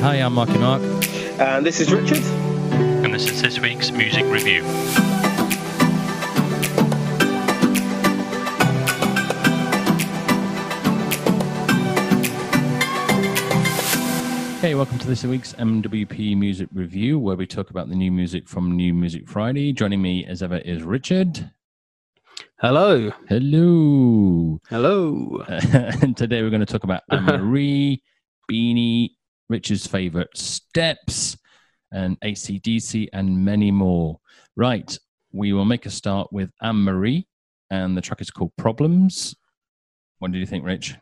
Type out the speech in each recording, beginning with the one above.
Hi, I'm Marky Mark. And this is Richard. And this is this week's music review. Hey, welcome to this week's MWP Music Review, where we talk about the new music from New Music Friday. Joining me as ever is Richard. Hello. Hello. Hello. and today we're going to talk about Anne Marie, Beanie, Richard's favorite steps, and ACDC, and many more. Right. We will make a start with Anne Marie, and the track is called Problems. What did you think, Rich?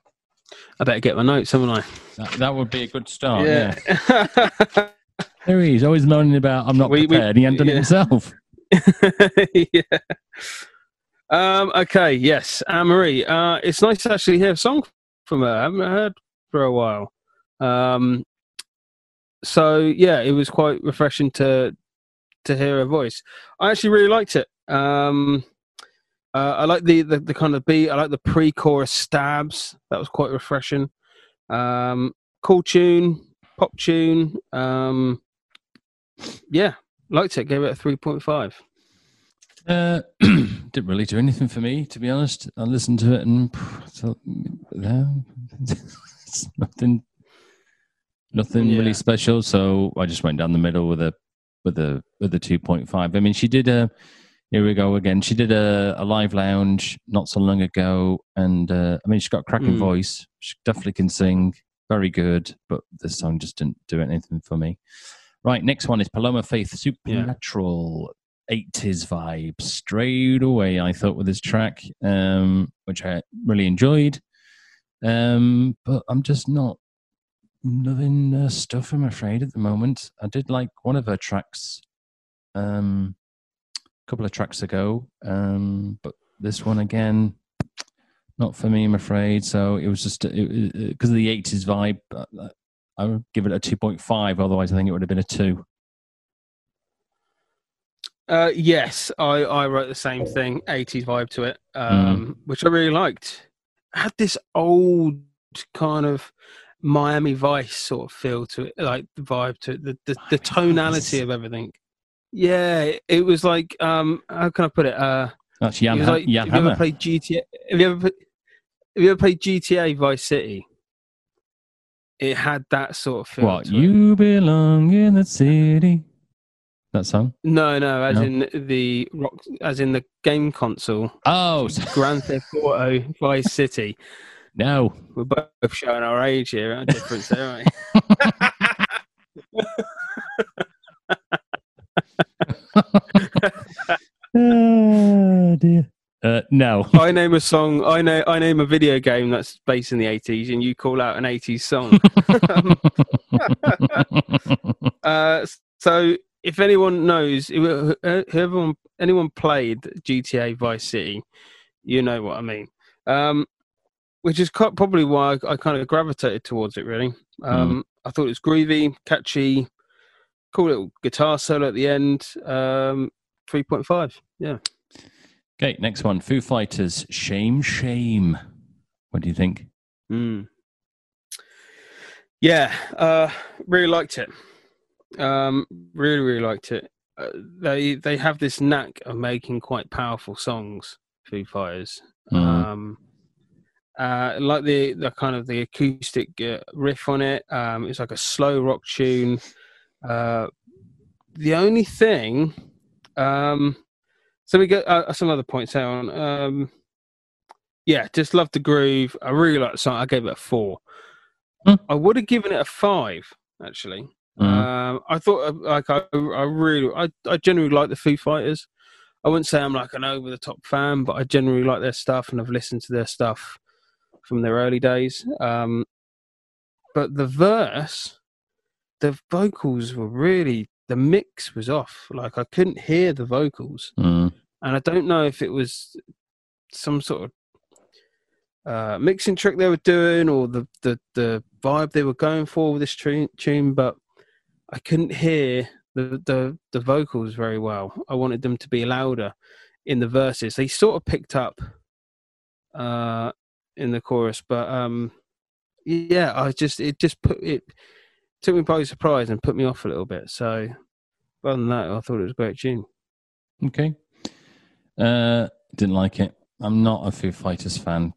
I better get my notes, haven't I? That, that would be a good start. Yeah. there he is, always moaning about I'm not We- we- prepared. he hadn't done it himself. yeah. Um, okay, yes. Anne Marie. Uh, it's nice to actually hear a song from her. I haven't heard for a while. Um, so yeah, it was quite refreshing to to hear her voice. I actually really liked it. Um, uh, I like the, the the kind of beat. I like the pre-chorus stabs. That was quite refreshing. Um, cool tune, pop tune. Um, yeah, liked it. Gave it a three point five. Uh, didn't really do anything for me, to be honest. I listened to it and nothing, nothing Yeah. really special. So I just went down the middle with a with a with a two point five. I mean, she did a. Here we go again. She did a, a live lounge not so long ago, and uh, I mean, she's got a cracking Mm. voice. She definitely can sing, very good. But this song just didn't do anything for me. Right, next one is Paloma Faith Supernatural. 80s vibe straight away, I thought, with this track, um, which I really enjoyed. Um, but I'm just not loving uh, stuff, I'm afraid, at the moment. I did like one of her tracks um, a couple of tracks ago, um, but this one again, not for me, I'm afraid. So it was just because of the 80s vibe. uh, I would give it a 2.5, otherwise, I think it would have been a 2. Uh, yes, I, I wrote the same thing, 80s vibe to it, um, which I really liked. Had this old kind of Miami Vice sort of feel to it, like the vibe to it, the, the, the tonality of everything. Yeah, it was like, um, how can I put it? Uh, That's it was like, Jan have you ever played GTA? Have you ever, have you ever played GTA Vice City? It had that sort of feel. What? to it. You belong in the city. That song? No, no, as No? in the rock, as in the game console, Oh, Grand Theft Auto Vice City. No. We're both showing our age here, our difference there, aren't oh, dear. Uh, no. I name a song. I know. I name a video game that's based in the eighties, and you call out an eighties song. uh, so, if anyone knows, who- whoever anyone played GTA Vice City, you know what I mean. Um, which is probably why I, I kind of gravitated towards it. Really, um, I thought it was groovy, catchy, cool little guitar solo at the end. Um, Three point five. Yeah. okay, next one. Foo Fighters. Shame, shame. What do you think? Mm. Yeah, uh, really liked it. Um, really, really liked it. Uh, they they have this knack of making quite powerful songs. Foo Fighters. Mm. Um, uh, like the the kind of the acoustic uh, riff on it. Um, it's like a slow rock tune. Uh, the only thing, um, so we get uh, some other points here on. Um, yeah, just love the groove. I really like the song. I gave it a four. Hmm. I would have given it a five actually. Mm. Um, I thought uh, like I, I really I, I generally like the Foo Fighters. I wouldn't say I'm like an over the top fan, but I generally like their stuff and I've listened to their stuff from their early days. Um, but the verse, the vocals were really the mix was off. Like I couldn't hear the vocals, Mm. and I don't know if it was some sort of uh, mixing trick they were doing or the, the the vibe they were going for with this tune, tune but I couldn't hear the, the the vocals very well. I wanted them to be louder in the verses. They sort of picked up uh, in the chorus, but um, yeah, I just it just put it took me by surprise and put me off a little bit. So, other than that, I thought it was a great tune. Okay. Uh, didn't like it. I'm not a Foo Fighters fan.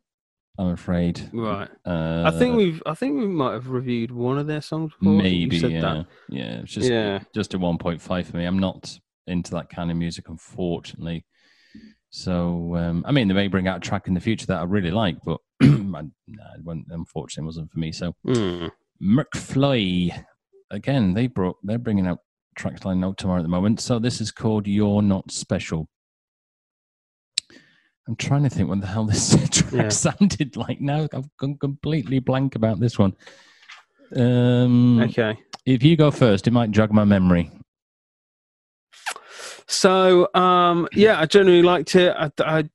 I'm afraid. Right. Uh, I think we've. I think we might have reviewed one of their songs before. Maybe said yeah, that. yeah. It's just Yeah. just a 1.5 for me. I'm not into that kind of music, unfortunately. So um, I mean, they may bring out a track in the future that I really like, but nah, it wasn't- unfortunately, it wasn't for me. So Hmm. McFly, again, they brought they're bringing out tracks line out tomorrow at the moment. So this is called "You're Not Special." I'm trying to think what the hell this track Yeah. sounded like. Now I've gone completely blank about this one. Um, Okay. If you go first, it might jog my memory. So, um, yeah, I generally liked it. I, I,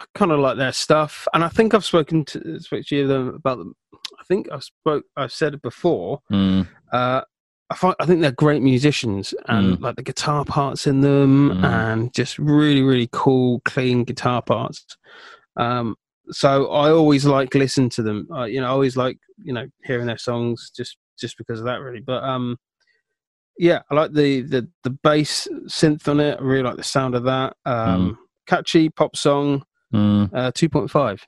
I kind of like their stuff, and I think I've spoken to spoke to you them about them. I think I spoke. I've said it before. Mm, Uh, I find, I think they're great musicians, and like the guitar parts in them, Mm. and just really, really cool, clean guitar parts. Um, so I always like listen to them. Uh, you know, I always like you know hearing their songs just just because of that, really. But um, yeah, I like the the the bass synth on it. I really like the sound of that. Um, Catchy pop song. Mm. Uh, Two point five.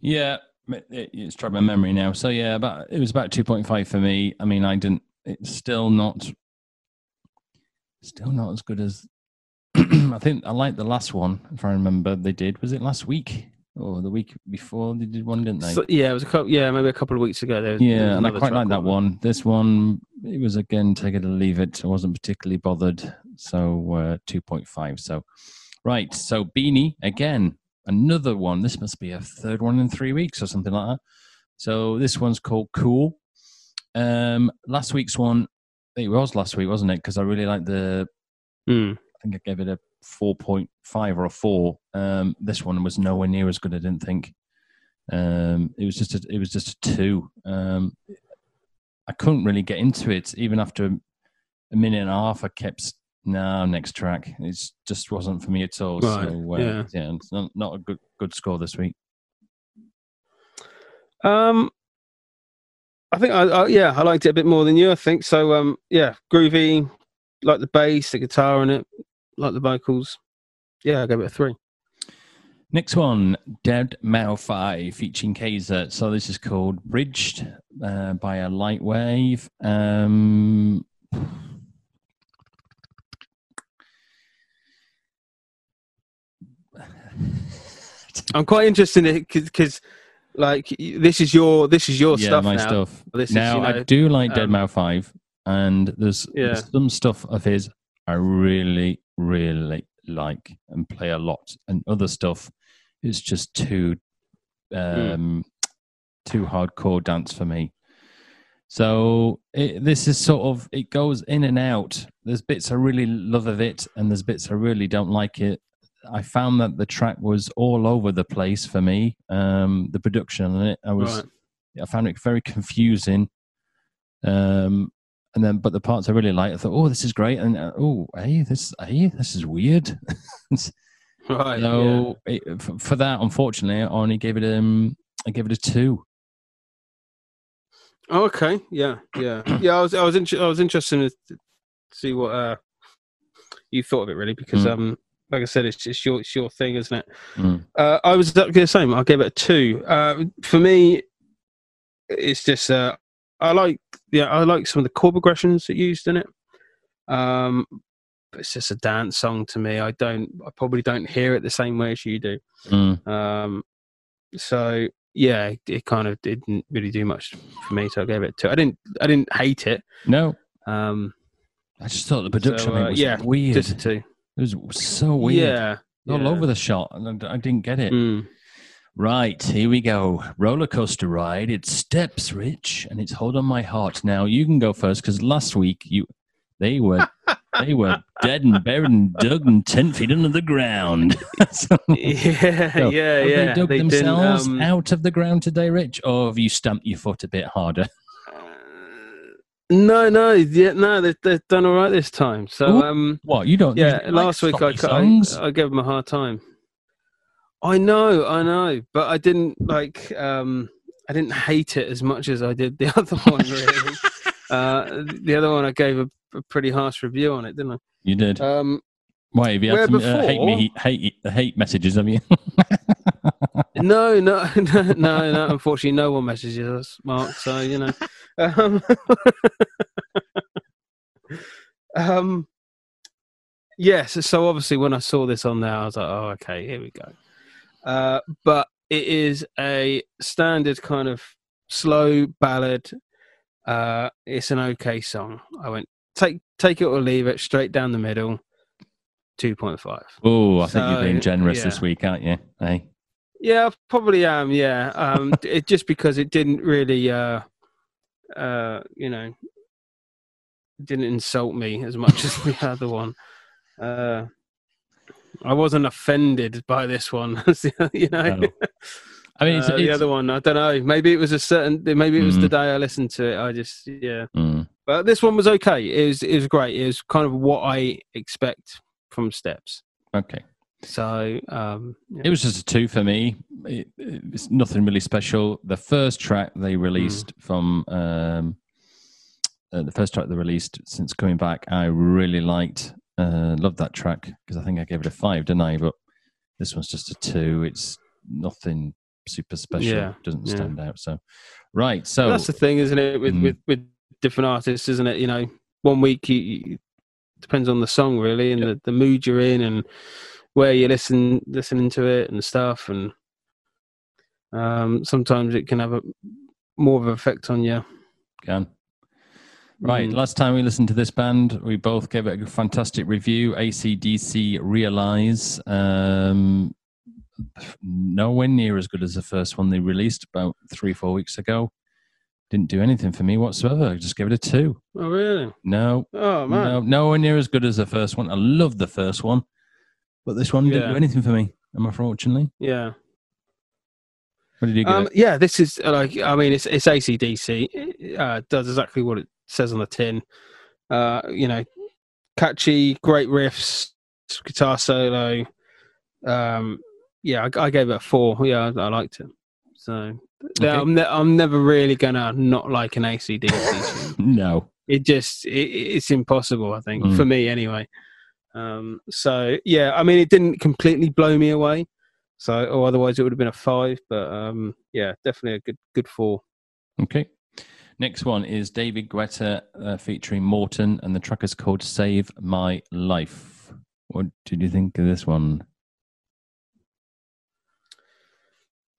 Yeah, it, it- it's jogged my memory now. So yeah, about it was about 2.5 for me. I mean, I didn't. It's still not, still not as good as. I think I liked the last one. If I remember, they did. Was it last week or the week before? They did one, didn't they? So, yeah, it was a couple. Yeah, maybe a couple of weeks ago. There, was- there Yeah, and I quite like that one. This one, it was again take it or leave it. I wasn't particularly bothered, so uh, two point five. So, right. So Beanie again, another one. This must be a third one in three weeks or something like that. So this one's called Cool. Um, last week's one, it was last week, wasn't it? Because I really liked the. Hmm. I think I gave it a four point five or a four. Um, this one was nowhere near as good. I didn't think. Um, it was just a, it was just a two. Um, I couldn't really get into it even after a minute and a half. I kept no next track. It just wasn't for me at all. Right, So uh, yeah. yeah, it's not, not a good good score this week. Um, I think I, I yeah I liked it a bit more than you. I think so. Um, yeah, groovy, like the bass, the guitar in it, like the vocals. Yeah, I gave it a three. Next one, deadmau5 featuring Kaiser. So this is called Bridged uh, by a Light Wave. Um, I'm quite interested in it because like this is your this is your yeah, stuff my now. stuff. This is, now you know, I do like Dead um, Mouse Five, and there's, Yeah. there's some stuff of his I really, really like and play a lot, and other stuff is just too, Hmm. um, too hardcore dance for me. So it, this is sort of it goes in and out. There's bits I really love of it, and there's bits I really don't like it. I found that the track was all over the place for me. Um, the production on it, I was Right. I found it very confusing. Um, and then, but the parts I really liked, I thought, oh, this is great, and uh, oh, hey, this, hey, this is weird. Right. yeah. so it, f- for that, unfortunately, I only gave it um, I gave it a two. Oh, okay. Yeah. Yeah. Yeah. I was I was inter- I was interested to see what uh you thought of it really because Mm. um like I said it's it's your it's your thing isn't it? Mm. Uh, I was exactly the same. I gave it a two. Uh, for me, it's just uh, I like yeah I like some of the chord progressions that used in it. Um, but it's just a dance song to me. I don't I probably don't hear it the same way as you do. Mm. Um, so yeah, it, it kind of didn't really do much for me. So I gave it a two. I didn't I didn't hate it. No, Um, I just thought the production So, uh, was yeah, weird. just a two. It was so weird, Yeah. all yeah. over the shot, and I didn't get it. Mm. Right, here we go. Roller coaster ride. It's steps, Rich, and it's hold on my heart. Now you can go first because last week you they were they were dead and buried and dug and ten feet under the ground. So, Yeah, so, yeah, have yeah. They dug They themselves um, out of the ground today, Rich, or have you stamped your foot a bit harder? No, no, yeah, no, they've, they've done all right this time. So, Ooh, um, What you don't? yeah, like last week I? I I gave them a hard time. I know, I know, but I didn't like. um I didn't hate it as much as I did the other one. Really, Uh, the other one I gave a, a pretty harsh review on it, didn't I? You did. Um, Why have you had some uh, hate me hate hate messages? Have you? no, no, no, no, no. Unfortunately, no one messages us, Mark. So you know. Um, um, yes. So obviously, when I saw this on there, I was like, "Oh, okay, here we go." Uh, but it is a standard kind of slow ballad. Uh, it's an okay song. I went take take it or leave it, straight down the middle. Two point five. oh, I think you're So, being generous yeah. this week, aren't you? Hey. Yeah, I probably am. Yeah, um, it just because it didn't really, uh, uh, you know, didn't insult me as much as the other one. Uh, I wasn't offended by this one, you know. No. I mean, it's, Uh, the other one, I don't know. Maybe it was a certain. Maybe it was the Mm. day I listened to it. I just, yeah. Mm, But this one was okay. It was, it was great. It was kind of what I expect from Steps. okay. So, um, yeah. It was just a two for me. It, it's nothing really special. The first track Hmm. they released from um, uh, the first track they released since coming back, I really liked. Uh, loved that track because I think I gave it a five, didn't I? But this one's just a two. It's nothing super special. Yeah, Doesn't yeah. stand out. So, right. So that's the thing, isn't it? With Mm. with with different artists, isn't it? You know, one week you, you depends on the song really, and the, the mood you're in, and where you listen listening to it and stuff, and um, sometimes it can have a more of an effect on you. Can. Right, Mm. last time we listened to this band, we both gave it a fantastic review. ACDC Realize. Um, nowhere near as good as the first one they released about three, four weeks ago. Didn't do anything for me whatsoever. I just gave it a two. Oh really? No, Oh man. no, nowhere near as good as the first one. I loved the first one, but this one didn't Yeah. do anything for me, unfortunately. Yeah. What did you give Um, yeah, this is like I mean, it's it's ACDC. It uh, does exactly what it says on the tin. Uh, you know, catchy, great riffs, guitar solo. Um, yeah, I, I gave it a four. Yeah, I, I liked it. So Okay. I'm ne- I'm never really gonna not like an ACDC. No. it just it, it's impossible. I think Mm. for me anyway. Um, so yeah, I mean, it didn't completely blow me away. So, or otherwise it would have been a five. But um, yeah, definitely a good good four. Okay. Next one is David Guetta uh, featuring Morten, and the track is called Save My Life. What did you think of this one?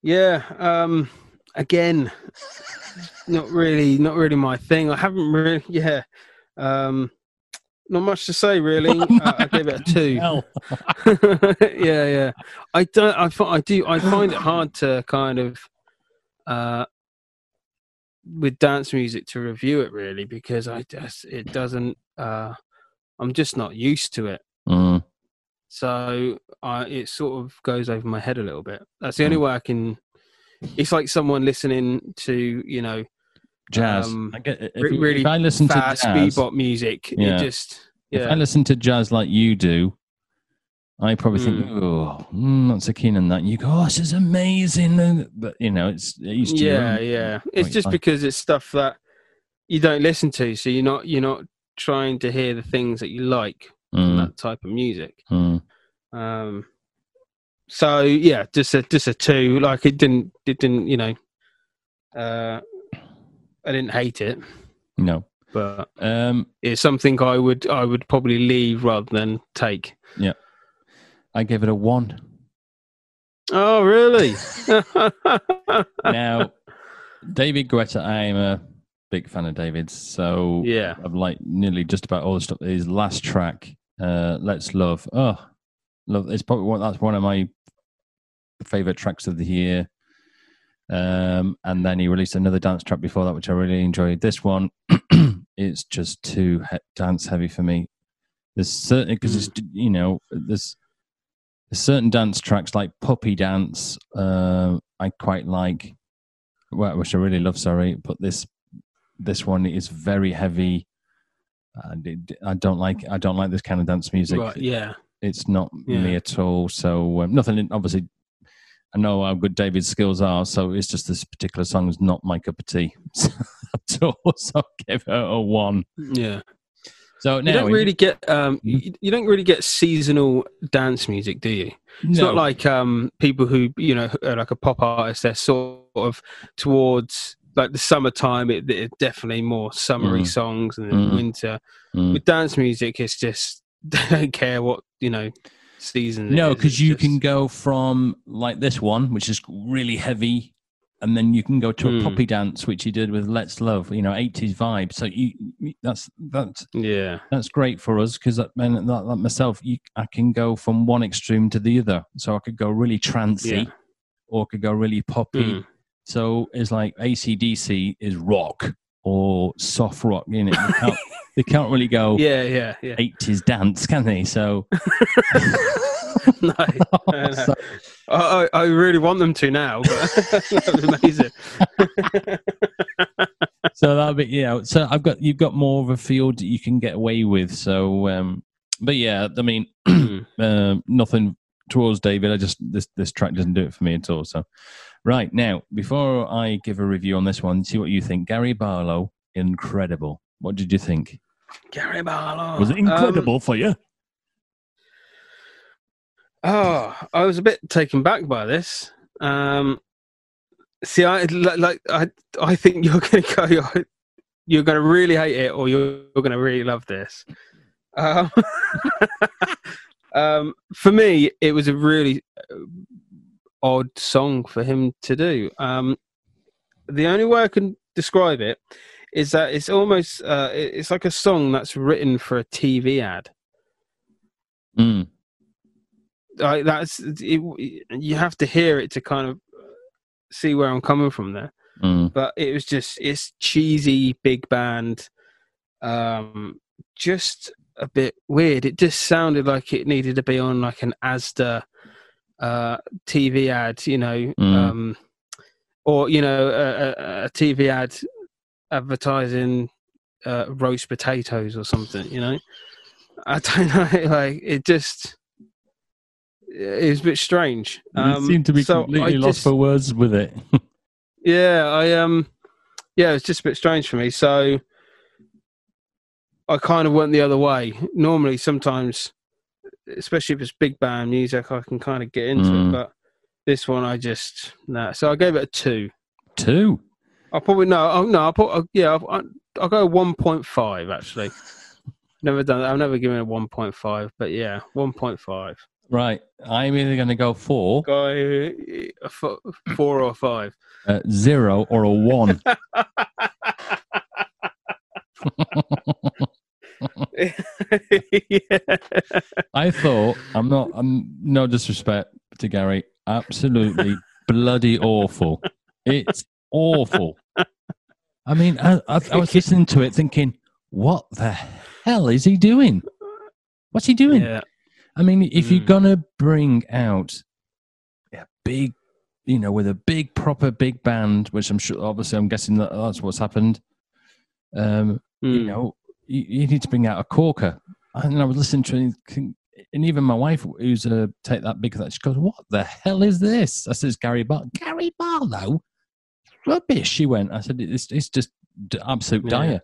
Yeah. Um, again, not really, not really my thing. I haven't really. Yeah. Um, not much to say really. uh, I gave it a two. Yeah, yeah. I don't. I find I do. I find it hard to kind of, uh, with dance music to review it really because I just it doesn't. Uh, I'm just not used to it. Mm, So I it sort of goes over my head a little bit. That's the only Mm. way I can. It's like someone listening to you know jazz. Um, I get, if, re- if I listen to fast jazz, bebop music. Yeah. It just if I listen to jazz like you do, I probably think, Mm. oh, mm, not so keen on that. And you go, oh, this is amazing. But, you know, it's each to your yeah own. yeah. It's just fine. because it's stuff that you don't listen to, so you're not you're not trying to hear the things that you like from Mm, that type of music. mm. Um, so yeah, just a just a two. Like it didn't it didn't you know. Uh, I didn't hate it, No. but Um, it's something I would I would probably leave rather than take. Yeah, I gave it a one. Oh really? now, David Guetta, I'm a big fan of David's. So yeah. I've like nearly just about all the stuff. His last track, uh, "Let's Love." Oh, love! It's probably one. That's one of my favorite tracks of the year. Um, and then he released another dance track before that, which I really enjoyed. This one, it's just too he- dance heavy for me. There's certain because it's you know there's there's certain dance tracks like Puppy Dance. Uh, I quite like, well, which I really love. Sorry, but this this one is very heavy. And it, I don't like I don't like this kind of dance music. Right. Yeah. It's not Yeah. me at all. So um, nothing. Obviously, I know how good David's skills are, so it's just this particular song is not my cup of tea. so I'll give her a one. Yeah. So now you don't really get um, Mhm. you, you don't really get seasonal dance music, do you? It's no. not like um, people who you know are like a pop artist. They're sort of towards like the summertime. It, it's definitely more summery Mm. songs, and then Mm. winter. Mm. With dance music, it's just they don't care what you know season. No, because you just- can go from like this one, which is really heavy, and then you can go to a Hmm. poppy dance, which he did with "Let's Love," you know, eighties vibe. So you, you- that's that's Yeah. that's great for us because that, and that, like myself, you, I can go from one extreme to the other. So I could go really trancy, Yeah. or I could go really poppy. Mm. So it's like ACDC is rock or soft rock. You know, they can't, they can't really go Yeah, yeah, yeah. 80s dance, can they? So, no, no, no. so I, I really want them to now, but that was amazing. so that'll be you know so i've got you've got more of a field that you can get away with so um but yeah i mean um nothing towards david i just this this track doesn't do it for me at all so right now before i give a review on this one see what you think gary barlow incredible what did you think Gary Barlow. was it Um, incredible for you Oh, I was a bit taken back by this. Um, see, I like, I, I think you're going to go. You're going to really hate it, or you're, going to really love this. Um, um, for me, it was a really uh, odd song for him to do. Um, the only way I can describe it is that it's almost uh, it's like a song that's written for a TV ad. mm, like that's it, you have to hear it to kind of see where I'm coming from there. mm, But it was just it's cheesy big band, um, just a bit weird. It just sounded like it needed to be on like an Asda uh, TV ad, you know, Mm. um, or you know a, a, a TV ad advertising uh, roast potatoes or something. You know, I don't know. Like it just. It was a bit strange. you seem to be so I completely lost just- for words with it yeah, I um, yeah, it's just a bit strange for me. So I kind of went the other way. Normally, sometimes, especially if it's big band music, I can kind of get into Mm. it. But this one, I just no. So I gave it a two. two I'll probably no, oh, no. I'll put uh, yeah. I'll, I'll go one point five actually. Never done. that. I've never given a one point five, but yeah, one point five. right i'm either going to go four Go a fo- four or five. uh, zero or a one yeah. I thought I'm not. I'm no disrespect to Gary. Absolutely bloody awful. It's awful. I mean, I, I, I was listening to it thinking, what the hell is he doing? What's he doing? Yeah. I mean, if you're Mm. gonna bring out a big, you know, with a big proper big band, which I'm sure, obviously, I'm guessing that that's what's happened. Um, you Mm. know, you, you need to bring out a corker. And I was listening to it, and- and even my wife, who's a take that big, that she goes, "What the hell is this?" I says, "Gary Bar, Gary Barlow, rubbish." She went. I said, "It's it's just d- absolute Yeah. dire."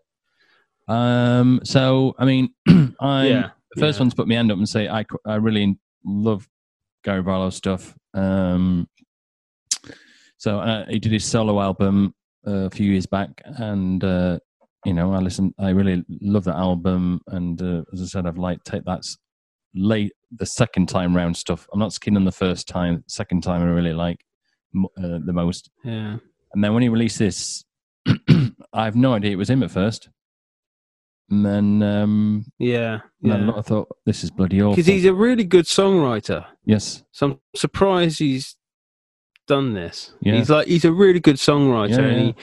Um. So I mean, I yeah. the first yeah. one to put my hand up and say I, I really love Gary Barlow stuff. Um, so uh, he did his solo album uh, a few years back, and uh, you know I listened. I really love that album, and uh, as I said, I've liked take that's late the second time round stuff. I'm not on the first time. Second time I really like uh, the most. Yeah. And then when he released this, I have no idea it was him at first. And then, um, Yeah. and then Yeah. I thought, this is bloody awful. Because he's a really good songwriter. yes. So I'm surprised he's done this. Yeah. He's like he's a really good songwriter, Yeah, and yeah.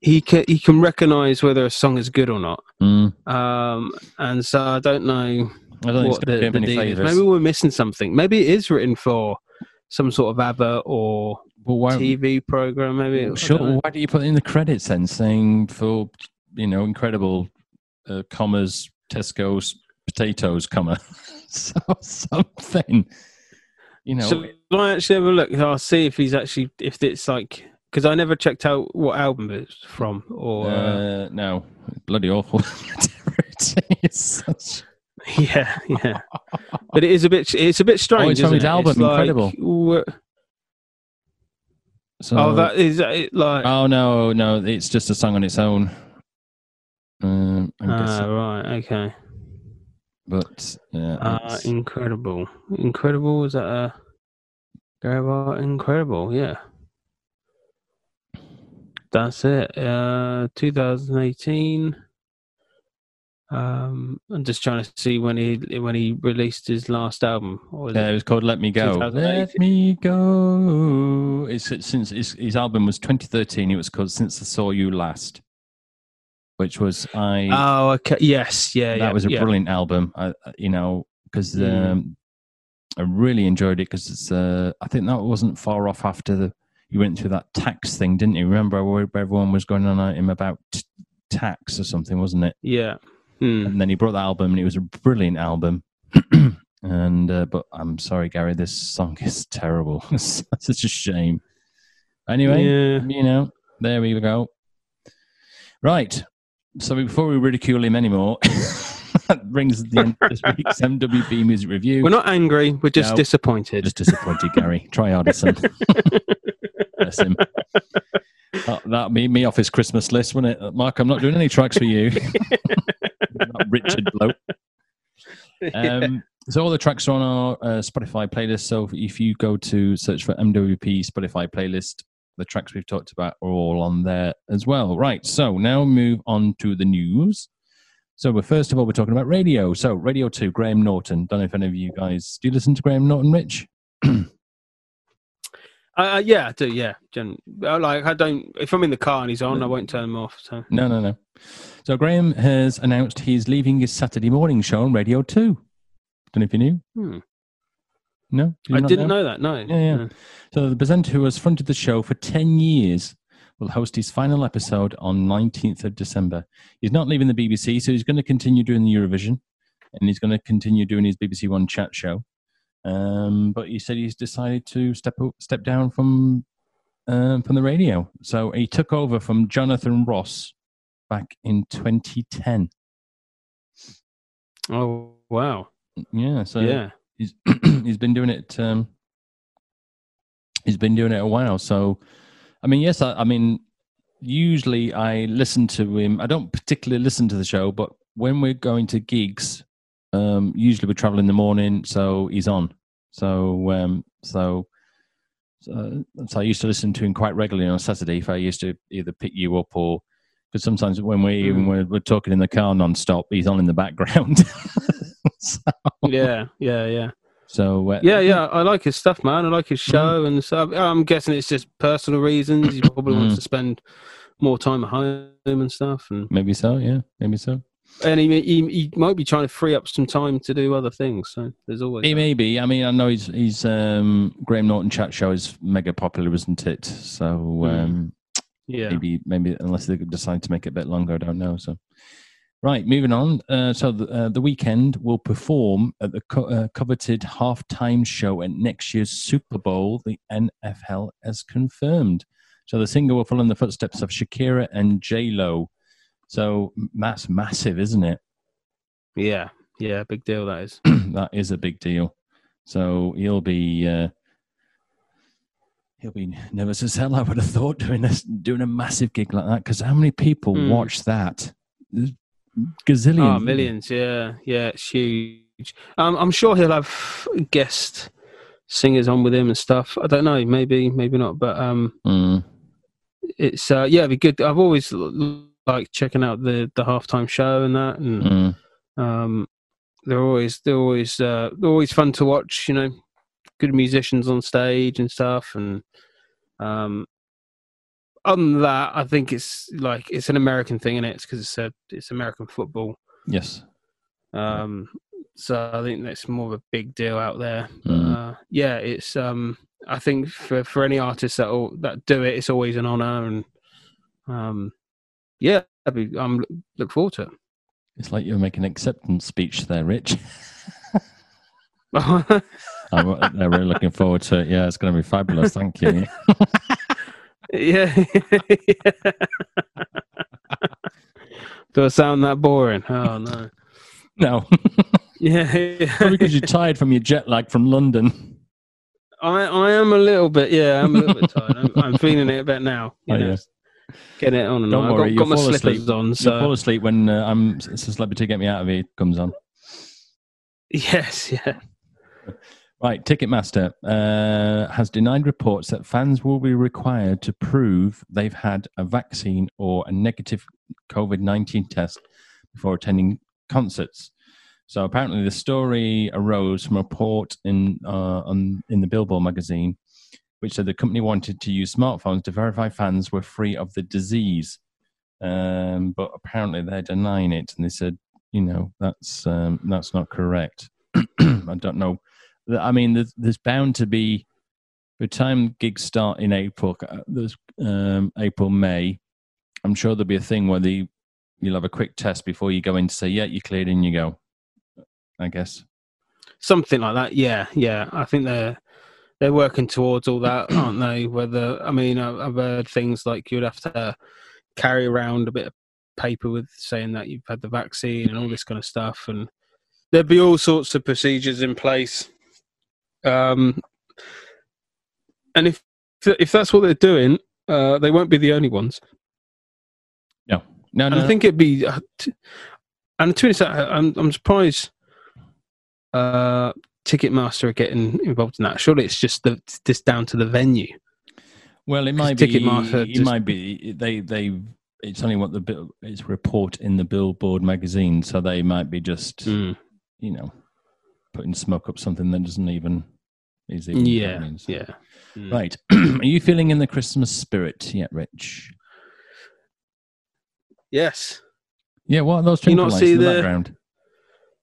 he he can he can recognize whether a song is good or not. Mm. Um, and so I don't know I don't what going the, the. Maybe we're missing something. Maybe it is written for some sort of ABBA or well, why, TV program. Maybe sure, why do you put in the credits then saying for, you know, incredible uh, commas, Tesco's potatoes, comma, so something. you know, Shall I actually have a look? I'll see if he's actually if it's like because I never checked out what album it's from or uh, uh, no, bloody awful. Such- yeah, yeah. but it is a bit it's a bit strange. it's from his it? album, like, Incredible. So, oh, that is it like oh no, no, it's just a song on its own. Um, ah, right, okay. but yeah, Uh, incredible, incredible. Is that a Gary Incredible? Yeah, that's it. Uh, 2018. Um, I'm just trying to see when he when he released his last album. Yeah, it was called "Let Me Go." Let me go. It's it's since his, his album was 2013. It was called "Since I Saw You Last," which was I. Oh, okay. Yes, yeah, that yeah. was a yeah. brilliant album. I, you know, because Mm. um, I really enjoyed it because it's. Uh, I think that wasn't far off after the you went through that tax thing, didn't you? Remember where, where everyone was going on at him about t- tax or something, wasn't it? Yeah. Hmm. And then he brought the album, and it was a brilliant album. and uh, but I'm sorry, Gary, this song is terrible. it's such a shame. Anyway, Yeah. you know, there we go. Right. So before we ridicule him anymore, that brings the end of this week's MWP music review. We're not angry. We're just No. disappointed. just disappointed, Gary. Try harder, son. Bless him. That, that'd be me off his Christmas list, wouldn't it? Mark, I'm not doing any tracks for you. Richard bloke. Um, so all the tracks are on our uh, Spotify playlist. So if you go to search for MWP Spotify playlist, the tracks we've talked about are all on there as well. Right. So now move on to the news. So we're first of all we're talking about radio. So Radio Two, Graham Norton. Don't know if any of you guys do you listen to Graham Norton, Rich? Uh, yeah, I do. Yeah, Gen- uh, like I don't. If I'm in the car and he's on, I won't turn him off. So No, no, no. So Graham has announced he's leaving his Saturday morning show on Radio Two. Don't know if you knew. Hmm. No, Did I didn't know that. No. Yeah, yeah. No. So the presenter who has fronted the show for 10 years will host his final episode on 19th of December. He's not leaving the BBC, so he's going to continue doing the Eurovision and he's going to continue doing his BBC One chat show. Um, but he said he's decided to step up, step down from um, from the radio. So he took over from Jonathan Ross back in 2010. Oh wow. Yeah, so yeah. he's he's been doing it um he's been doing it a while so i mean yes I, I mean usually i listen to him i don't particularly listen to the show but when we're going to gigs um usually we travel in the morning so he's on so um so so, so i used to listen to him quite regularly on saturday if i used to either pick you up or because sometimes when we even Mm. when we're talking in the car non-stop he's on in the background so, Yeah. Yeah. Yeah. so uh, Yeah. Yeah. I like his stuff, man. I like his show and stuff. I'm guessing it's just personal reasons. He probably wants Mm. to spend more time at home and stuff. And Maybe so, yeah, maybe so. and he, he he might be trying to free up some time to do other things. So there's always He that. may be. I mean, I know he's he's um, Graham Norton chat show is mega popular, isn't it? So um, yeah. maybe maybe unless they decide to make it a bit longer, I don't know. So right, moving on. Uh, so the uh, the Weeknd will perform at the co- uh, coveted halftime show at next year's Super Bowl. The NFL has confirmed. So the singer will follow in the footsteps of Shakira and J Lo. So that's massive, isn't it? Yeah. Yeah. Big deal. That is. that is a big deal. So he'll be uh, he'll be nervous as hell. I would have thought doing this, doing a massive gig like that. Because how many people Hmm. watch that? Gazillions. Oh, millions. Yeah. Yeah. It's huge. Um, I'm sure he'll have guest singers on with him and stuff. I don't know. Maybe. Maybe not. But um, Mm, it's uh, yeah, it'd be good. I've always liked checking out the the halftime show and that, and mm. um, they're always they're always uh, they're always fun to watch. You know, good musicians on stage and stuff, and um, other than that, I think it's like it's an American thing, and it? it's because it's a, it's American football. Yes. Um, so I think that's more of a big deal out there. Mm. Uh, yeah, it's um, I think for for any artists that all, that do it, it's always an honor, and um, yeah, be, I'm look forward to it. It's like you're making an acceptance speech there, Rich. I'm uh, really looking forward to it. Yeah, it's going to be fabulous. Thank you. yeah. Do I sound that boring? Oh no. no, Yeah, yeah. Probably because you're tired from your jet lag from London. I I am a little bit. Yeah, I'm a little bit tired. I'm, I'm feeling it a bit now. You Oh, know, yeah. Getting it on and Don't on. worry, I've got, my slippers asleep. on. You'll fall asleep when uh, I'm it's a celebrity get me out of here comes on. yes, yeah. Right, Ticketmaster uh, has denied reports that fans will be required to prove they've had a vaccine or a negative COVID 19 test before attending concerts. So apparently, the story arose from a report in, uh, on, in the Billboard magazine, which said the company wanted to use smartphones to verify fans were free of the disease. Um, but apparently, they're denying it, and they said, you know, that's um, that's not correct. I don't know I mean, there's, there's bound to be, by the time gigs start in April, uh, there's um, April, May, I'm sure there'll be a thing where the, you'll have a quick test before you go in to say, yeah, you're cleared and you go, I guess. Something like that. Yeah, yeah. I think they're they're working towards all that, aren't they? Whether I mean, I've I've heard things like you'd have to carry around a bit of paper with saying that you've had the vaccine and all this kind of stuff, and there'd be all sorts of procedures in place. Um, and if if that's what they're doing, uh, they won't be the only ones. No, no, And no. I think it'd be, uh, t- and to be honest, I'm I'm surprised. Uh, Ticketmaster are getting involved in that. Surely it's just the just down to the venue. well, it might be, Ticketmaster it just- might be, they, they, it's only what the bill, it's report in the Billboard magazine. So they might be just, Hmm. you know, putting smoke up something that doesn't even, is even Yeah, happening. So- yeah. Mm. Right. Are you feeling in the Christmas spirit yet, Rich? Yes, Yeah, what are those You twinkle not lights see in the, the- background?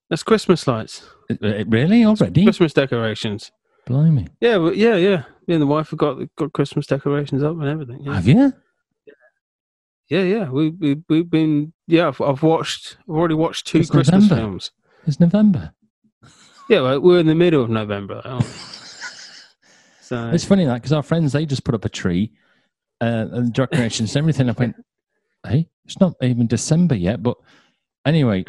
that's Christmas lights, uh, really? Already? Christmas decorations. Blimey. Yeah, well, yeah, yeah. Me and the wife have got got Christmas decorations up and everything. Yeah, Have you? yeah, yeah. We we we've been yeah. I've, I've watched. I've already watched two It's Christmas November. films. It's November. Yeah, well, we're in the middle of November. aren't we? So It's funny that because our friends they just put up a tree uh, and decorations and everything. I went, hey, it's not even December yet. But anyway,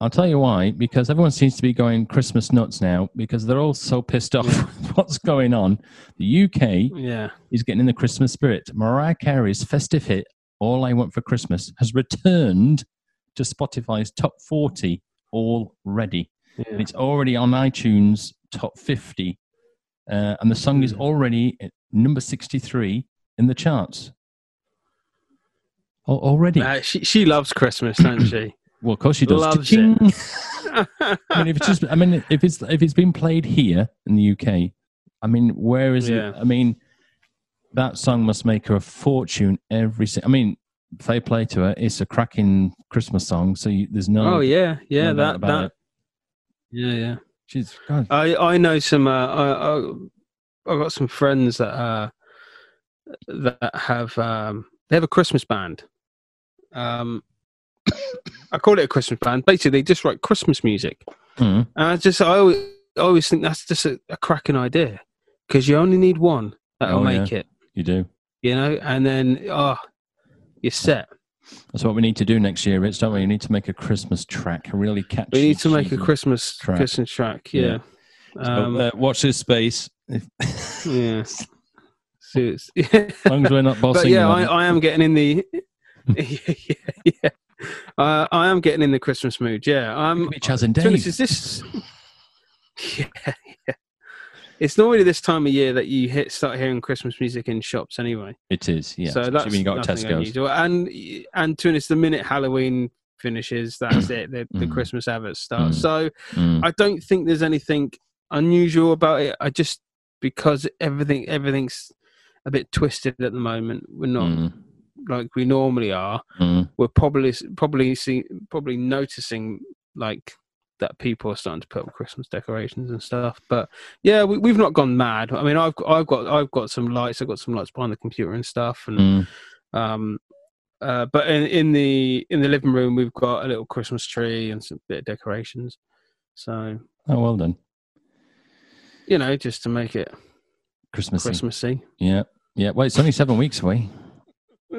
I'll tell you why. Because everyone seems to be going Christmas nuts now because they're all so pissed off with what's going on. The UK yeah, is getting in the Christmas spirit. Mariah Carey's festive hit, All I Want for Christmas, has returned to Spotify's top 40 already. And it's already on iTunes top 50. Uh, and the song is Hmm. already number 63 in the charts. Al- already. Uh, she she loves Christmas, doesn't she? well, of course she does. loves Cha-ching. I mean, if it's just, I mean, if it's if it's been played here in the UK, I mean, where is Yeah. it? I mean, that song must make her a fortune every. si- I mean, they play to her. It's a cracking Christmas song, so you, there's no. oh yeah, yeah. no that that. Yeah, yeah. She's God, I I know some. Uh, I, I I've got some friends that uh that have um they have a Christmas band. Um, I call it a Christmas band. Basically, they just write Christmas music, Mm. and I just I always, I always think that's just a, a cracking idea because you only need one that'll Oh, make it, you do. you know, and then oh, you're set. That's what we need to do next year, Rich. Don't we? We need to make a Christmas track, a really catchy. We need to make a Christmas track. Christmas track. Yeah. Yeah. So, Um, uh, watch this space. If, yeah. So as long as we're not bossing but yeah, I. I am getting in the yeah, yeah, yeah. Uh, I am getting in the Christmas mood. Yeah, I'm. Could be Chaz and to be honest, Dave. Is this? Yeah. It's normally this time of year that you hit start hearing Christmas music in shops anyway. It is, yeah. so especially that's when you got Tesco's. And and to honest, the minute Halloween finishes, that's it. The, the Mm. Christmas adverts start. Mm. So Mm. I don't think there's anything unusual about it. I just because everything everything's a bit twisted at the moment. We're not like we normally are. We're probably probably see probably noticing like that people are starting to put up Christmas decorations and stuff. But yeah, we, we've not gone mad. I mean, I've got, I've got I've got some lights. I've got some lights behind the computer and stuff. And Mm. um, uh, but in, in the in the living room, we've got a little Christmas tree and some bit of decorations. So Oh, well done. you know, just to make it Christmas. Christmassy. Yeah, yeah. Well, it's only seven weeks away.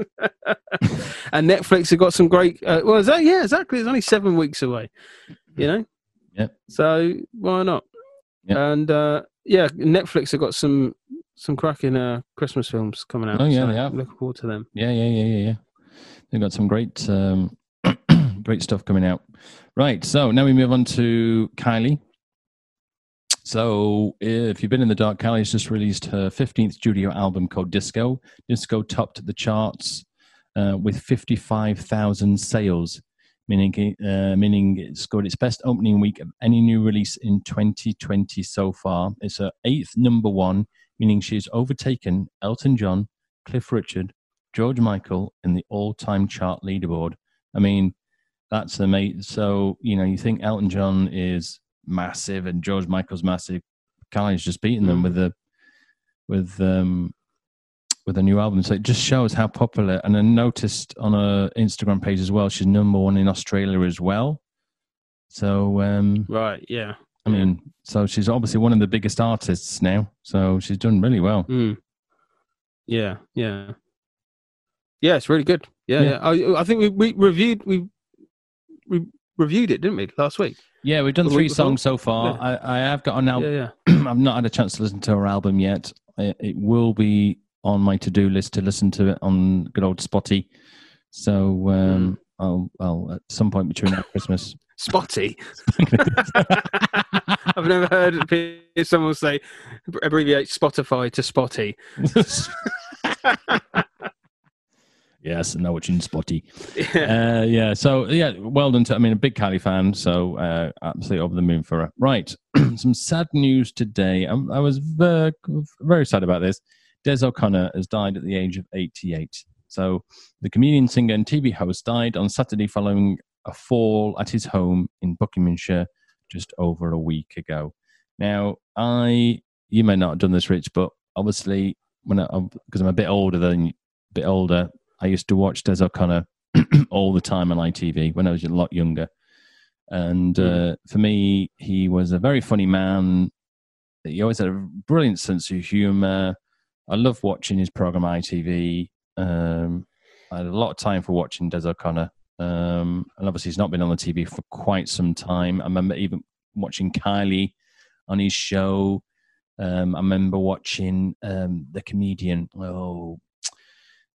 and Netflix have got some great. Uh, well, is that, yeah, exactly. It's only seven weeks away. You know. Yeah. So why not? Yep. And uh, yeah, Netflix have got some some cracking uh, Christmas films coming out. Oh, yeah, so they have. Looking forward to them. Yeah, yeah, yeah, yeah, yeah. They've got some great, um, great stuff coming out. Right. So now we move on to Kylie. So if you've been in the dark, Kylie's just released her 15th studio album called Disco. Disco topped the charts uh, with 55,000 sales, meaning uh, meaning it scored its best opening week of any new release in 2020 so far. It's her eighth number one, meaning she's overtaken Elton John, Cliff Richard, George Michael in the all-time chart leaderboard. I mean, that's amazing. So you know, you think Elton John is massive and George Michael's massive. Kylie's just beating them Mm. with the with um with a new album. So it just shows how popular. And I noticed on her Instagram page as well, she's number one in Australia as well. So um Right. Yeah. I mean, so she's obviously one of the biggest artists now. So she's done really well. Mm. Yeah. Yeah. Yeah, it's really good. Yeah, Yeah. yeah. I, I think we, we reviewed we we reviewed it, didn't we, last week? Yeah, we've done The three songs so far. Yeah. I, I have got an album. Yeah, yeah. I've not had a chance to listen to her album yet. It, it will be on my to-do list to listen to it on good old Spotty. So um, I'll, I'll at some point between now and Christmas. Spotty. I've never heard someone say abbreviate Spotify to Spotty. yes, I know what you Spotty. Yeah. Uh, yeah, so yeah, well done. To, I mean, a big Kylie fan, so uh, absolutely over the moon for her. Right, some sad news today. i I was very, very sad about this. Des O'Connor has died at the age of 88. So the comedian, singer, and TV host died on Saturday following a fall at his home in Buckinghamshire just over a week ago. Now, I you may not have done this, Rich, but obviously when I because I'm a bit older than a bit older, I used to watch Des O'Connor all the time on ITV when I was a lot younger. And uh, for me, he was a very funny man. He always had a brilliant sense of humor. I love watching his program ITV. Um, I had a lot of time for watching Des O'Connor. Um, and obviously, he's not been on the TV for quite some time. I remember even watching Kylie on his show. Um, I remember watching um, the comedian. Oh,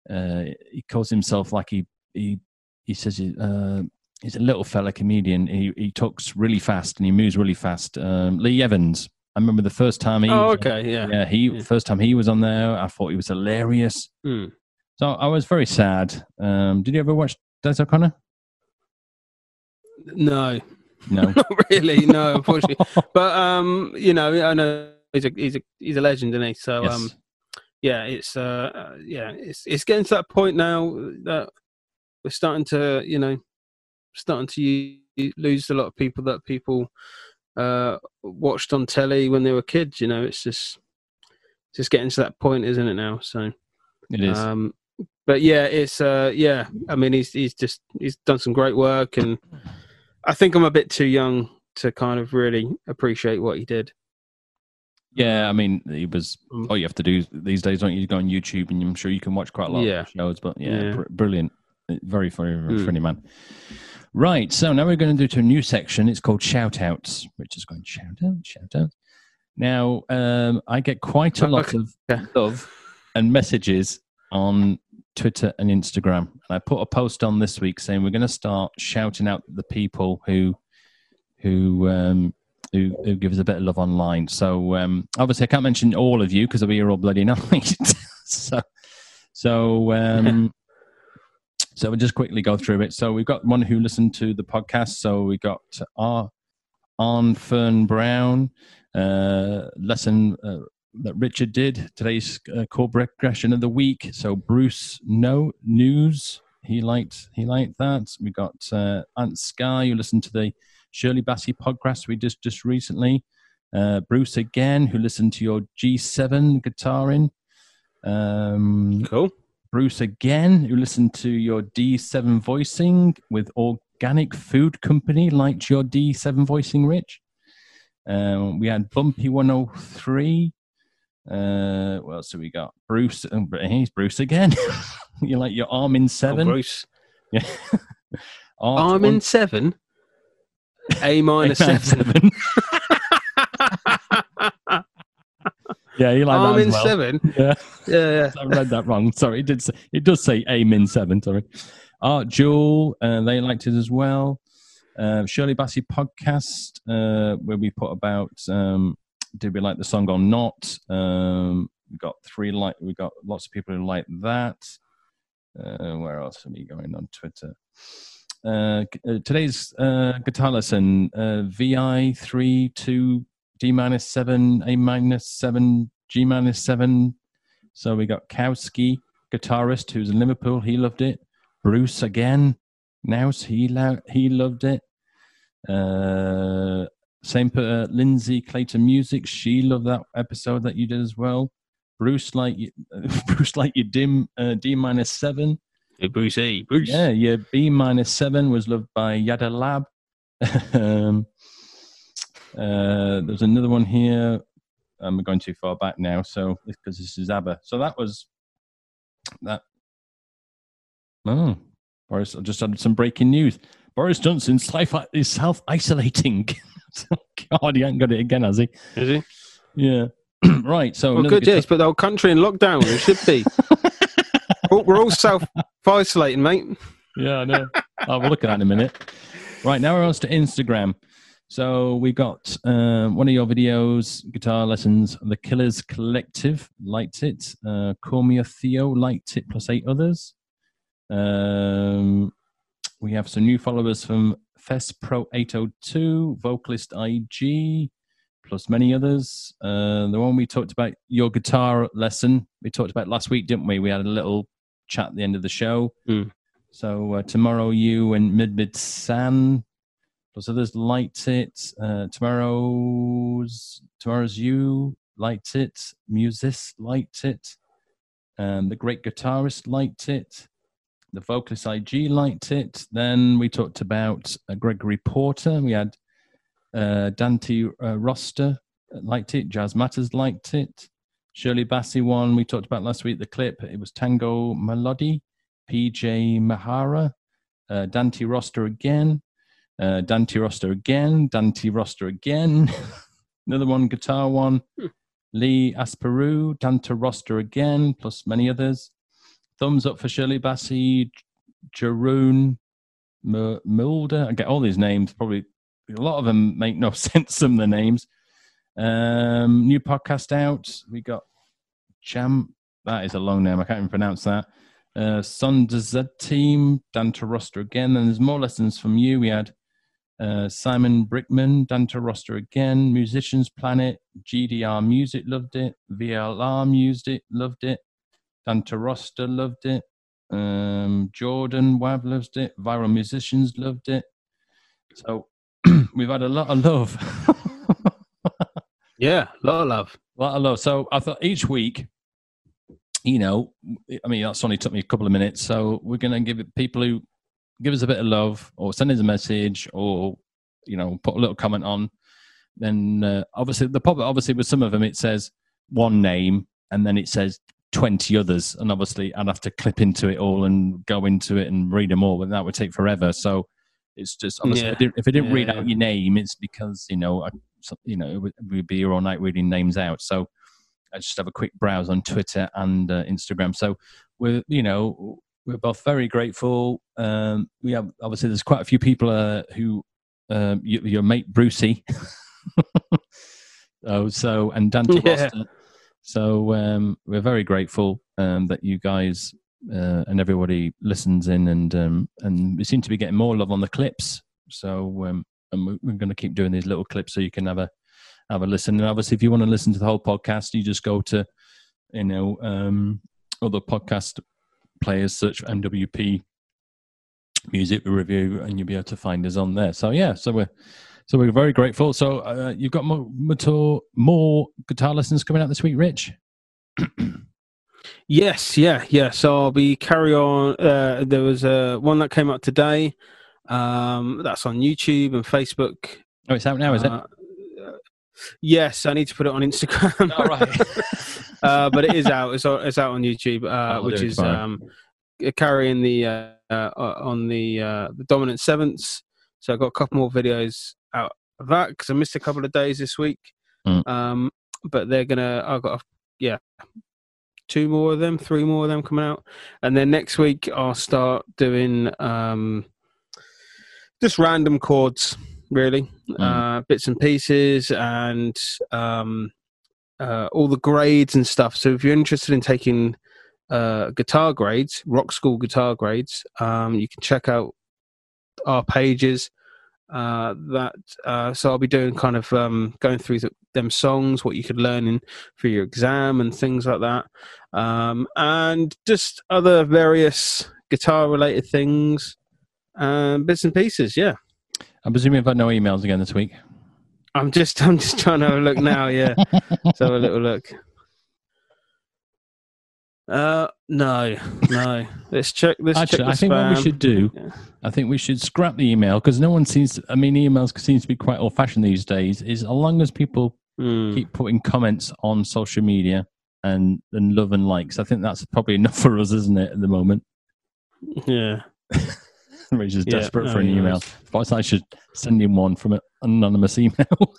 uh, he calls himself like he he he says he, uh, he's a little fella comedian. He he talks really fast and he moves really fast. Um, Lee Evans. I remember the first time he. oh, was- okay. Yeah. Yeah, he Yeah. first time he was on there. I thought he was hilarious. Hmm. So I was very sad. Um, did you ever watch Des O'Connor? No, No. not really. No, unfortunately. but um, you know, I know he's a he's a he's a legend, isn't he? So Yes. um, yeah, it's uh, uh, yeah, it's it's getting to that point now that we're starting to, you know, starting to u- lose a lot of people that people uh watched on telly when they were kids. You know, it's just just getting to that point, isn't it now? So it is. um, but yeah, it's uh, yeah. I mean, he's he's just he's done some great work, and I think I'm a bit too young to kind of really appreciate what he did. yeah, I mean, he was. Mm. All you have to do these days, don't you? Go on YouTube, and I'm sure you can watch quite a lot Yeah. of shows. But yeah, Yeah. br- brilliant, very funny, very Mm. funny man. Right, so now we're going to do to a new section. It's called shout outs, which is going shout out, shout out. Now, um, I get quite a lot of love and messages on Twitter and Instagram. And I put a post on this week saying we're going to start shouting out the people who who um, who, who give us a bit of love online. So um, obviously, I can't mention all of you because I'll be here all bloody night. so so um, so we'll just quickly go through it. So we've got one who listened to the podcast. So we got Arn Fern Brown uh, lesson uh, that Richard did today's uh, chord progression of the week. So Bruce No News he liked he liked that. We got uh, Aunt Sky who listened to the Shirley Bassey podcast we just just recently. Uh, Bruce again who listened to your G7 guitaring. Um, Cool. Bruce again, who listened to your D7 voicing with Organic Food Company, liked your D7 voicing, Rich. Um, we had Bumpy 103. Uh, what else have we got? Bruce. Oh, he's Bruce again. you like your Armin Oh, seven? Bruce. yeah. Art I'm in seven. A minus seven. yeah, you like I'm that in as well. seven. Yeah. Yeah, yeah. I read that wrong. Sorry, it did. Say, it does say Amin Seven. Sorry, Art Jewel. Uh, they liked it as well. Uh, Shirley Bassey podcast, uh, where we put about um, did we like the song or not? Um, we got three like we got lots of people who like that. Uh, where else are we going on Twitter? Uh, uh, today's uh, guitar lesson: uh, VI three two D minus seven A minus seven G minus seven so we got Kowski, guitarist who's in Liverpool. He loved it. Bruce again. Nouse, he lo- he loved it. Uh, same per uh, Lindsay Clayton Music. She loved that episode that you did as well. Bruce like you, Bruce like your dim uh, D minus seven. Hey, Bruce E. Bruce. Yeah, your B minus seven was loved by Yada Lab. um, uh, there's another one here. I'm going too far back now, so because this is ABBA. So that was that. Oh, Boris! I just had some breaking news. Boris Johnson is self isolating. God, he ain't got it again, has he? Is he? Yeah. right. So Well, good. Yes, but the whole country in lockdown. It should be. we're, all- we're all self isolating, mate. Yeah, I know. oh, we'll look at that in a minute. Right, now we're on to Instagram. So we've got um, one of your videos, guitar lessons, The Killers Collective liked it. Uh, Cormier Theo liked it, plus eight others. Um, we have some new followers from Fest Pro 802, Vocalist IG, plus many others. Uh, the one we talked about, your guitar lesson, we talked about last week, didn't we? We had a little chat at the end of the show. So uh, tomorrow you and Mid Mid San plus others liked it. Uh, tomorrow's tomorrow's you liked it. Musis liked it. Um, the great guitarist liked it. The vocalist IG liked it. Then we talked about uh, Gregory Porter. We had uh, Dante uh, Roster liked it. Jazz Matters liked it. Shirley Bassey one we talked about last week. The clip it was Tango Melody. PJ Mahara, uh, Dante Roster again, uh, Dante Roster again, Dante Roster again, another one, guitar one, Lee Asperu, Dante Roster again, plus many others. Thumbs up for Shirley Bassey, Jeroen M- Mulder. I get all these names, probably a lot of them make no sense, some of the names. Um, new podcast out. We got Jam. That is a long name. I can't even pronounce that uh, Z team, Dante Roster again. And there's more lessons from you. We had uh, Simon Brickman, Dante Roster again, Musicians Planet, GDR Music loved it, VLR Music loved it, Dante Roster loved it, um, Jordan Wab loved it, Viral Musicians loved it. So we've had a lot of love. Yeah, a lot of love. A lot of love. So I thought each week, you know, I mean, that's only took me a couple of minutes. So we're going to give it people who give us a bit of love or send us a message or, you know, put a little comment on. Then uh, obviously, the problem, obviously, with some of them, it says one name and then it says 20 others. And obviously, I'd have to clip into it all and go into it and read them all, but that would take forever. So it's just, obviously, Yeah. if I didn't, if I didn't Yeah, read out your name, it's because, you know, I, you know, we'd be here all night reading names out. So I just have a quick browse on Twitter and uh, Instagram. So we're, you know, we're both very grateful. Um, we have obviously there's quite a few people uh, who uh, you, your mate Brucey. oh, so and Dante Yeah. So um, we're very grateful um, that you guys uh, and everybody listens in, and um, and we seem to be getting more love on the clips. So um, and we- we're going to keep doing these little clips so you can have a have a listen. And obviously, if you want to listen to the whole podcast, you just go to you know um, other podcast players, search for MWP music review, and you'll be able to find us on there. So yeah, so we're so we're very grateful. So uh, you've got more, more more guitar lessons coming out this week, Rich. Yes, yeah, yeah. So I'll be carry on. Uh, there was uh, one that came out today. Um, that's on YouTube and Facebook. Oh, it's out now, is it? Uh, Yes, I need to put it on Instagram. All right. uh, but it is out. It's, it's out on YouTube, uh, I'll which is um, carrying the uh, uh, on the uh, the dominant sevenths. So I've got a couple more videos out of that because I missed a couple of days this week. Mm. Um, but they're gonna. I've got a, yeah, two more of them, three more of them coming out, and then next week I'll start doing um, just random chords, really, uh, bits and pieces, and um, uh, all the grades and stuff. So if you're interested in taking uh, guitar grades, rock school guitar grades, um, you can check out our pages. Uh, that uh, so I'll be doing kind of um, going through the, them songs, what you could learn in for your exam and things like that, um, and just other various guitar related things, um, bits and pieces. Yeah, I'm presuming I've had no emails again this week. I'm just I'm just trying to have a look now. Yeah, let's have a little look. Uh, no, no. Let's check. Let's Actually, check the I think what we should do, Yeah. I think we should scrap the email because no one seems. To, I mean, emails seems to be quite old-fashioned these days. Is as long as people Hmm. keep putting comments on social media and and love and likes, I think that's probably enough for us, isn't it? At the moment, Yeah. we're just Yeah, desperate no, for an email. Perhaps I should send him one from an anonymous email.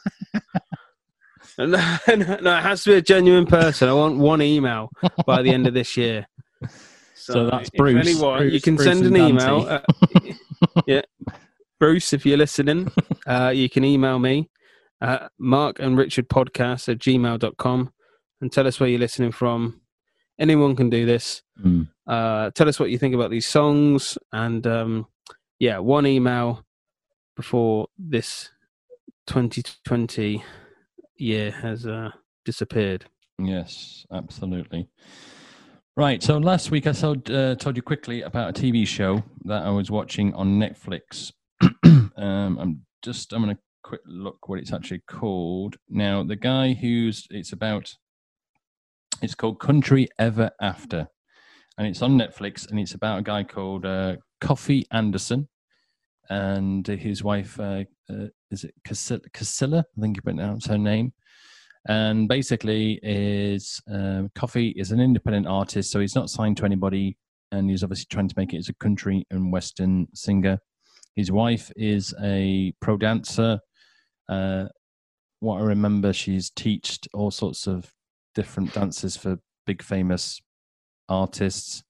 No, no, no, it has to be a genuine person. I want one email by the end of this year. So that's if Bruce. anyone, you can Bruce send an email. Uh, yeah, Bruce, if you're listening, uh, you can email me at Mark and Richard podcast at gmail.com and tell us where you're listening from. Anyone can do this. Mm. Uh, tell us what you think about these songs. And um, yeah, one email before this 2020 year has uh, disappeared. Yes, absolutely. Right. So last week I told, uh, told you quickly about a TV show that I was watching on Netflix. um, I'm just I'm going to quick look what it's actually called. Now the guy who's it's about it's called Country Ever After, and it's on Netflix, and it's about a guy called uh, Coffey Anderson and his wife. Uh, uh, is it Casilla? I think you pronounce her name and basically is um, Coffey is an independent artist so he's not signed to anybody and he's obviously trying to make it as a country and western singer his wife is a pro dancer uh, what i remember she's teached all sorts of different dances for big famous artists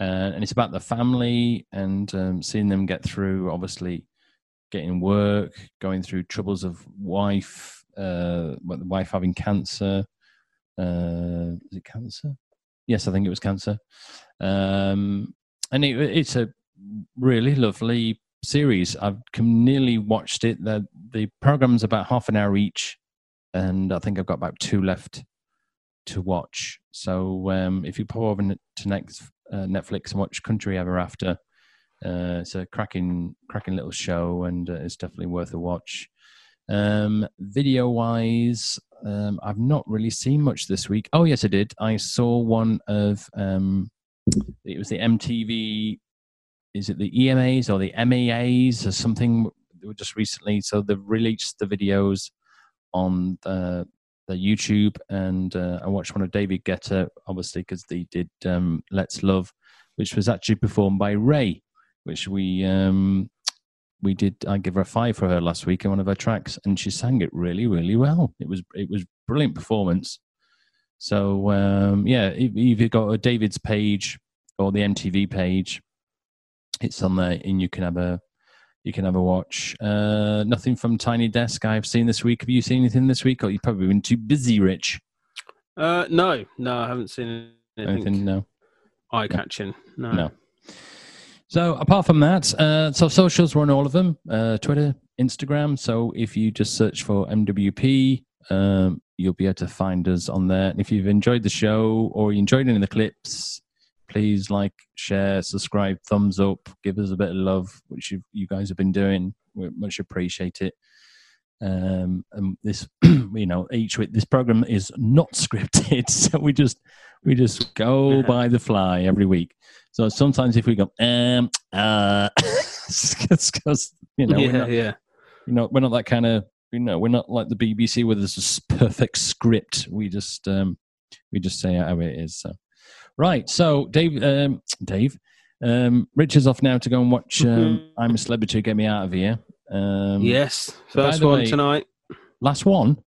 uh, and it's about the family and um, seeing them get through obviously getting work going through troubles of wife uh, the wife having cancer. Uh, is it cancer? Yes, I think it was cancer. Um, and it, it's a really lovely series. I've nearly watched it. The, the program's about half an hour each, and I think I've got about two left to watch. So um, if you pop over to next, uh, Netflix and watch Country Ever After, uh, it's a cracking, cracking little show, and uh, it's definitely worth a watch. Um, video wise, um, I've not really seen much this week. Oh, yes, I did. I saw one of um, it was the MTV. Is it the EMAs or the MAAs or something? Just recently, so they've released the videos on the, the YouTube, and uh, I watched one of David Guetta, obviously because they did um, "Let's Love," which was actually performed by Ray, which we um, we did I give her a five for her last week in one of her tracks, and she sang it really, really well. It was it was brilliant performance. So um, yeah, if, if you got a David's page or the MTV page, it's on there, and you can have a you can have a watch. Uh, nothing from Tiny Desk I've seen this week. Have you seen anything this week, or you've probably been too busy, Rich? Uh, no, no, I haven't seen anything, Anything? No. eye catching. No. No. So apart from that, uh, so socials we're on all of them: uh, Twitter, Instagram. So if you just search for MWP, um, you'll be able to find us on there. And if you've enjoyed the show or you enjoyed any of the clips, please like, share, subscribe, thumbs up, give us a bit of love, which you, you guys have been doing. We much appreciate it. Um, and this, you know, each week this program is not scripted, so we just we just go by the fly every week. So sometimes if we go, um, uh, it's because you know we're yeah, not, yeah. you know we're not that kind of You know, we're not like the BBC where there's a s- perfect script. We just um, we just say how it is. So, right. So, Dave, um, Dave, um, Richard's off now to go and watch. Um, Mhm. I'm a celebrity. Get me out of here. Um, yes, first one way- tonight. Last one.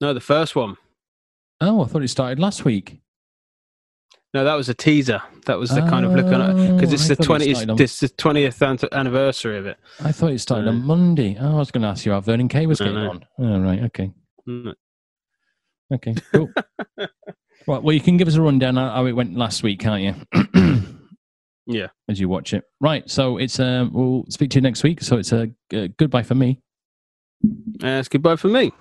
No, the first one. Oh, I thought it started last week. No, that was a teaser. That was the kind of look on it because Oh, it's I the it twentieth. This the twentieth anniversary of it. I thought it started on Uh, Monday. Oh, I was going to ask you how Vernon Kay was No, getting no. on. Oh, right. Okay. Mm. Okay. Cool. right. Well, you can give us a rundown how it went last week, can't you? Yeah. As you watch it. Right. So it's um. We'll speak to you next week. So it's a uh, goodbye for me. Uh, it's goodbye for me.